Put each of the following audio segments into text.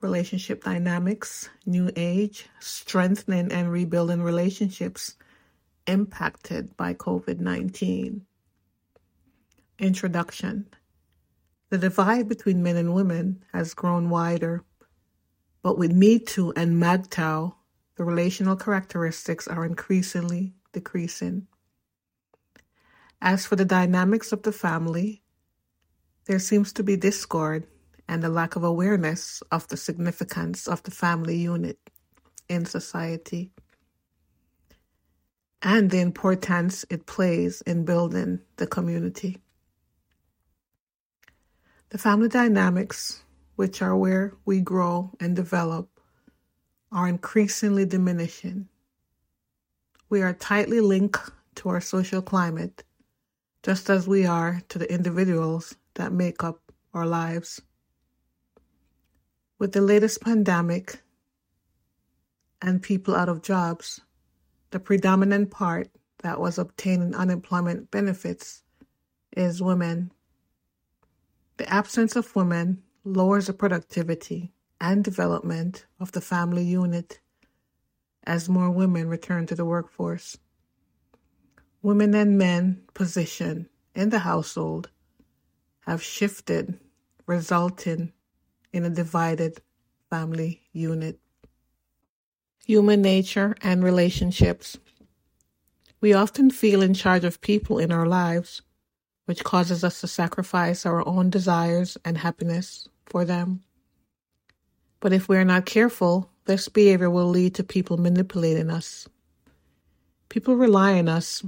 relationship dynamics, new age, strengthening and rebuilding relationships impacted by COVID 19. Introduction The divide between men and women has grown wider, but with Me Too and MGTOW, the relational characteristics are increasingly decreasing. As for the dynamics of the family, there seems to be discord and a lack of awareness of the significance of the family unit in society and the importance it plays in building the community. The family dynamics, which are where we grow and develop, are increasingly diminishing. We are tightly linked to our social climate, just as we are to the individuals that make up our lives. With the latest pandemic and people out of jobs, the predominant part that was obtaining unemployment benefits is women. The absence of women lowers the productivity and development of the family unit as more women return to the workforce. Women and men position in the household have shifted, resulting in a divided family unit. Human nature and relationships. We often feel in charge of people in our lives, which causes us to sacrifice our own desires and happiness for them. But if we are not careful, this behavior will lead to people manipulating us. People rely on us.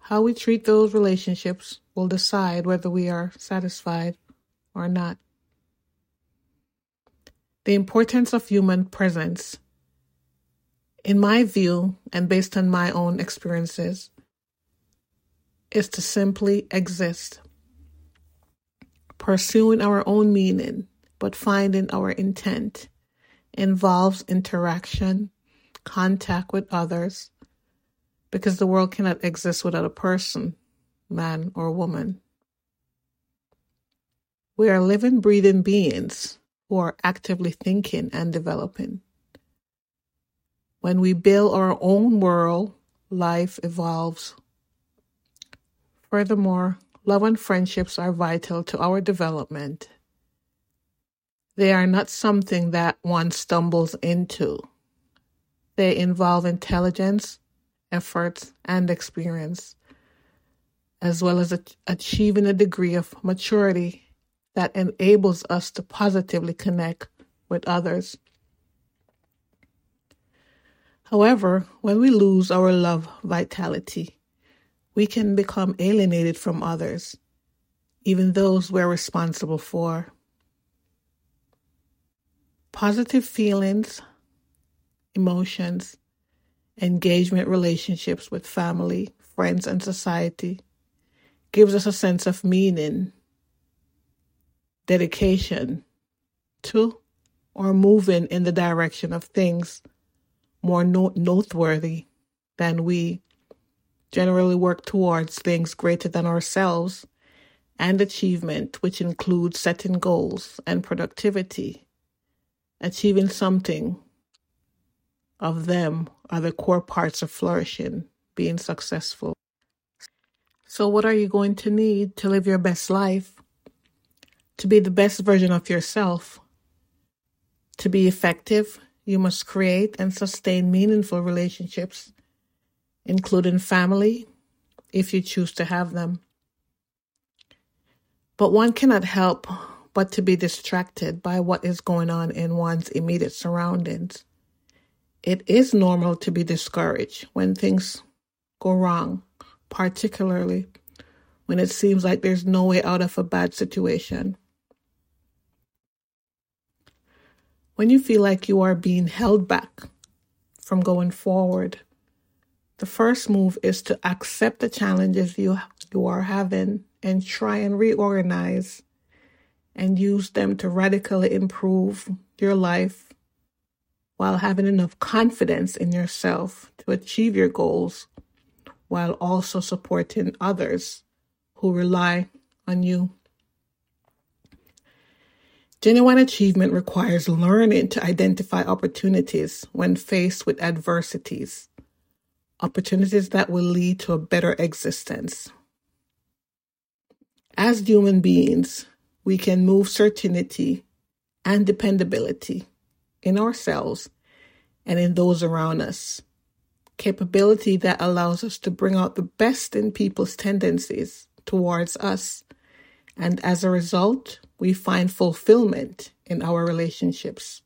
How we treat those relationships will decide whether we are satisfied or not. The importance of human presence. In my view, and based on my own experiences, is to simply exist, pursuing our own meaning, but finding our intent involves interaction, contact with others, because the world cannot exist without a person, man or woman. We are living, breathing beings who are actively thinking and developing. When we build our own world, life evolves. Furthermore, love and friendships are vital to our development. They are not something that one stumbles into. They involve intelligence, efforts, and experience, as well as achieving a degree of maturity that enables us to positively connect with others. However, when we lose our love vitality, we can become alienated from others, even those we're responsible for. Positive feelings, emotions, engagement relationships with family, friends, and society gives us a sense of meaning dedication to or moving in the direction of things more no- noteworthy than we generally work towards things greater than ourselves and achievement, which includes setting goals and productivity. Achieving something of them are the core parts of flourishing, being successful. So, what are you going to need to live your best life? To be the best version of yourself, to be effective, you must create and sustain meaningful relationships, including family, if you choose to have them. But one cannot help but to be distracted by what is going on in one's immediate surroundings. It is normal to be discouraged when things go wrong, particularly when it seems like there's no way out of a bad situation. When you feel like you are being held back from going forward, the first move is to accept the challenges you, you are having and try and reorganize and use them to radically improve your life while having enough confidence in yourself to achieve your goals while also supporting others who rely on you. Genuine achievement requires learning to identify opportunities when faced with adversities, opportunities that will lead to a better existence. As human beings, we can move certainty and dependability in ourselves and in those around us. Capability that allows us to bring out the best in people's tendencies towards us. And as a result, we find fulfillment in our relationships.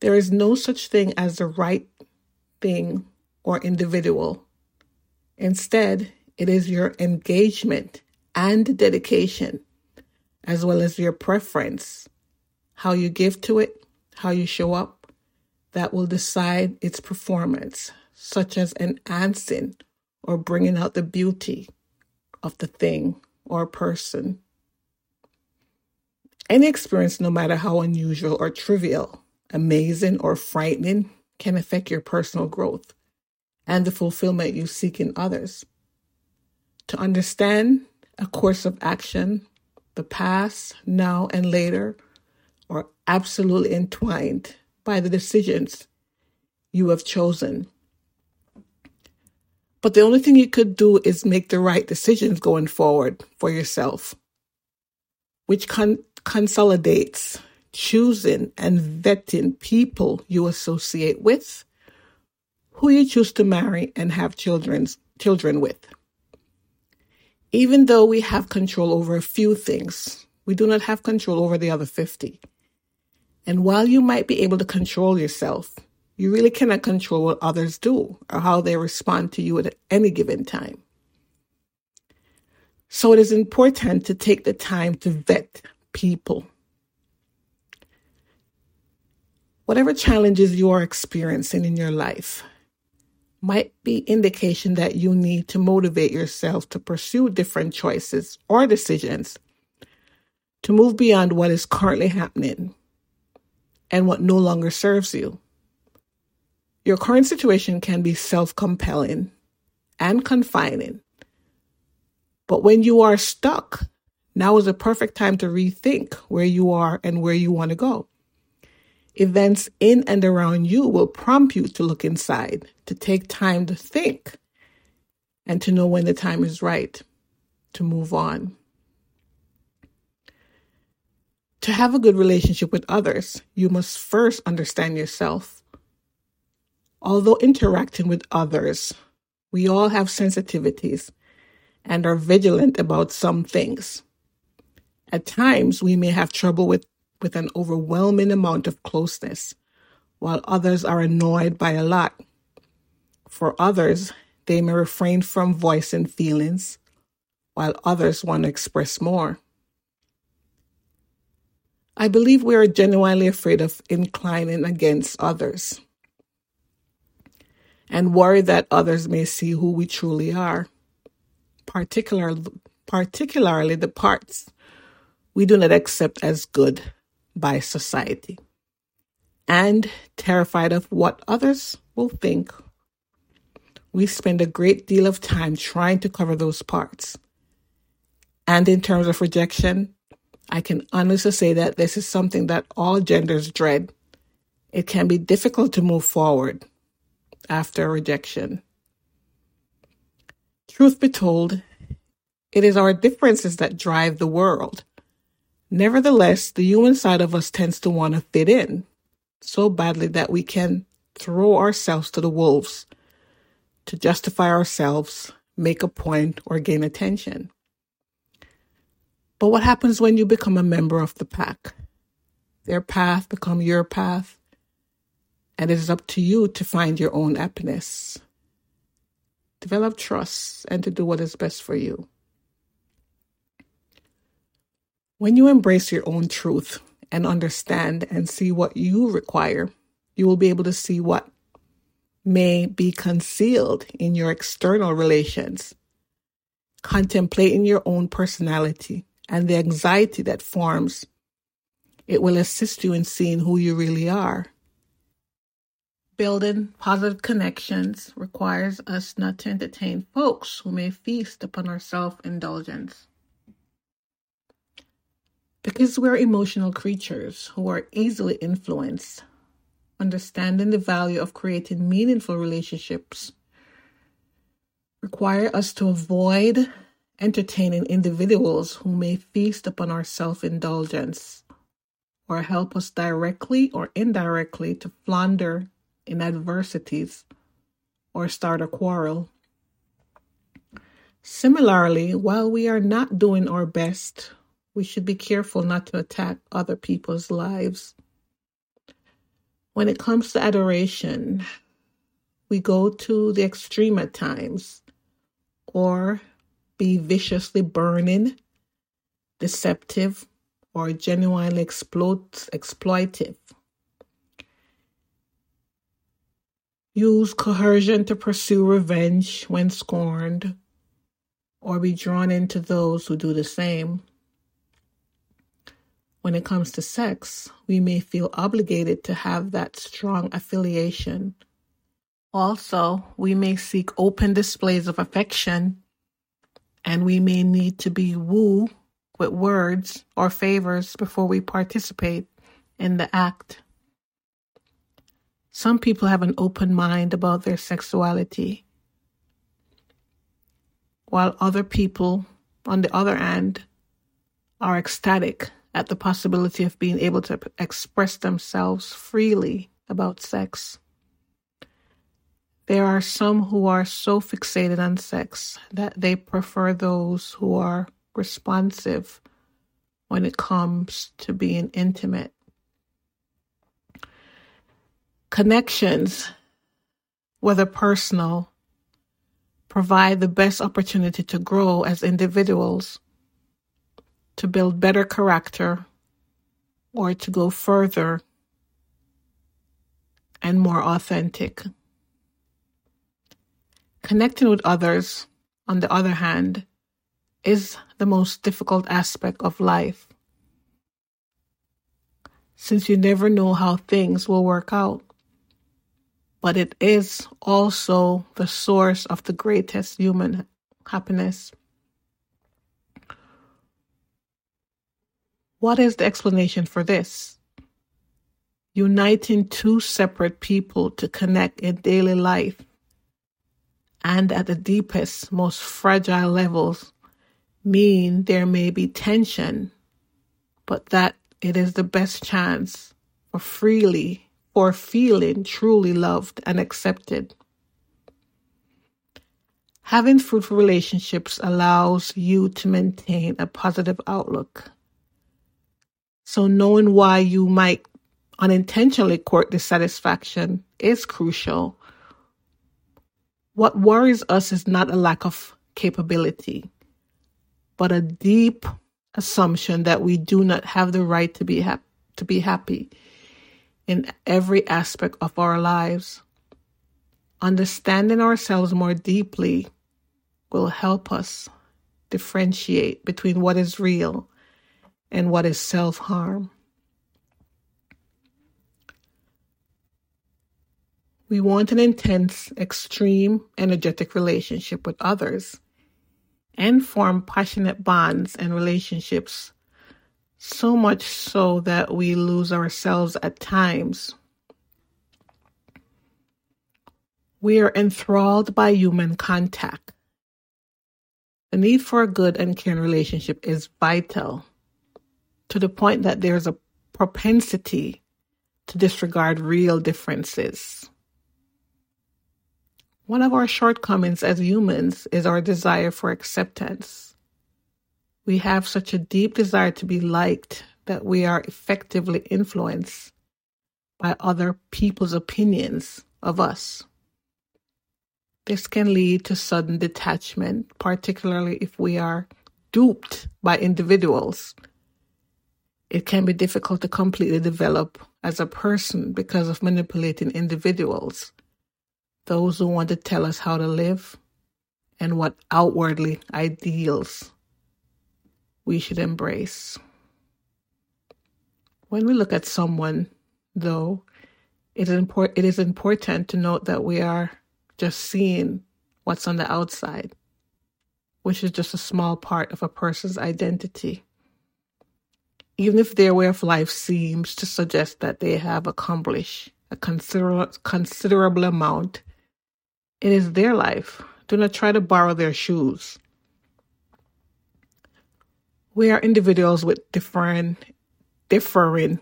There is no such thing as the right thing or individual. Instead, it is your engagement and dedication, as well as your preference, how you give to it, how you show up, that will decide its performance, such as enhancing or bringing out the beauty of the thing or person. Any experience, no matter how unusual or trivial, amazing or frightening, can affect your personal growth and the fulfillment you seek in others. To understand a course of action, the past, now, and later are absolutely entwined by the decisions you have chosen. But the only thing you could do is make the right decisions going forward for yourself, which con- consolidates choosing and vetting people you associate with, who you choose to marry and have children's, children with. Even though we have control over a few things, we do not have control over the other 50. And while you might be able to control yourself, you really cannot control what others do or how they respond to you at any given time. So it is important to take the time to vet people. Whatever challenges you are experiencing in your life might be indication that you need to motivate yourself to pursue different choices or decisions to move beyond what is currently happening and what no longer serves you. Your current situation can be self compelling and confining. But when you are stuck, now is a perfect time to rethink where you are and where you want to go. Events in and around you will prompt you to look inside, to take time to think, and to know when the time is right to move on. To have a good relationship with others, you must first understand yourself. Although interacting with others, we all have sensitivities and are vigilant about some things. At times, we may have trouble with, with an overwhelming amount of closeness, while others are annoyed by a lot. For others, they may refrain from voicing feelings, while others want to express more. I believe we are genuinely afraid of inclining against others and worry that others may see who we truly are, particularly, particularly the parts we do not accept as good by society, and terrified of what others will think. We spend a great deal of time trying to cover those parts. And in terms of rejection, I can honestly say that this is something that all genders dread. It can be difficult to move forward after rejection. Truth be told, it is our differences that drive the world. Nevertheless, the human side of us tends to want to fit in so badly that we can throw ourselves to the wolves to justify ourselves, make a point, or gain attention. But what happens when you become a member of the pack? Their path become your path, and it is up to you to find your own happiness. Develop trust and to do what is best for you. When you embrace your own truth and understand and see what you require, you will be able to see what may be concealed in your external relations. Contemplating your own personality and the anxiety that forms, it will assist you in seeing who you really are. Building positive connections requires us not to entertain folks who may feast upon our self indulgence. Because we're emotional creatures who are easily influenced, understanding the value of creating meaningful relationships require us to avoid entertaining individuals who may feast upon our self-indulgence or help us directly or indirectly to flounder in adversities or start a quarrel. Similarly, while we are not doing our best, we should be careful not to attack other people's lives. When it comes to adoration, we go to the extreme at times, or be viciously burning, deceptive, or genuinely exploit, exploitive. Use coercion to pursue revenge when scorned, or be drawn into those who do the same. When it comes to sex, we may feel obligated to have that strong affiliation. Also, we may seek open displays of affection, and we may need to be wooed with words or favors before we participate in the act. Some people have an open mind about their sexuality, while other people, on the other hand, are ecstatic at the possibility of being able to express themselves freely about sex. There are some who are so fixated on sex that they prefer those who are responsive when it comes to being intimate. Connections, whether personal, provide the best opportunity to grow as individuals, to build better character, or to go further and more authentic. Connecting with others, on the other hand, is the most difficult aspect of life. Since you never know how things will work out, but it is also the source of the greatest human happiness. What is the explanation for this? Uniting two separate people to connect in daily life and at the deepest, most fragile levels mean there may be tension, but that it is the best chance for freely or feeling truly loved and accepted. Having fruitful relationships allows you to maintain a positive outlook. So knowing why you might unintentionally court dissatisfaction is crucial. What worries us is not a lack of capability but a deep assumption that we do not have the right to be happy to be happy in every aspect of our lives. Understanding ourselves more deeply will help us differentiate between what is real and what is self harm. We want an intense, extreme, energetic relationship with others and form passionate bonds and relationships, so much so that we lose ourselves at times. We are enthralled by human contact. The need for a good and caring relationship is vital to the point that there's a propensity to disregard real differences. One of our shortcomings as humans is our desire for acceptance. We have such a deep desire to be liked that we are effectively influenced by other people's opinions of us. This can lead to sudden detachment, particularly if we are duped by individuals. It can be difficult to completely develop as a person because of manipulating individuals those who want to tell us how to live and what outwardly ideals we should embrace. When we look at someone, though, it is, import- it is important to note that we are just seeing what's on the outside, which is just a small part of a person's identity. Even if their way of life seems to suggest that they have accomplished a considerable, considerable amount, it is their life. Do not try to borrow their shoes. We are individuals with different, differing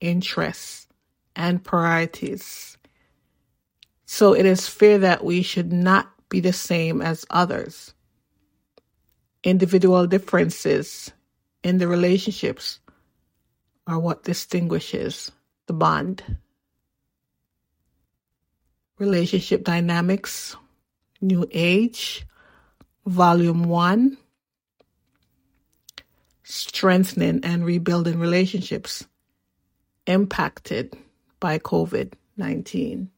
interests and priorities. So it is fair that we should not be the same as others. Individual differences in the relationships are what distinguishes the bond. Relationship Dynamics, New Age, Volume 1 Strengthening and Rebuilding Relationships Impacted by COVID 19.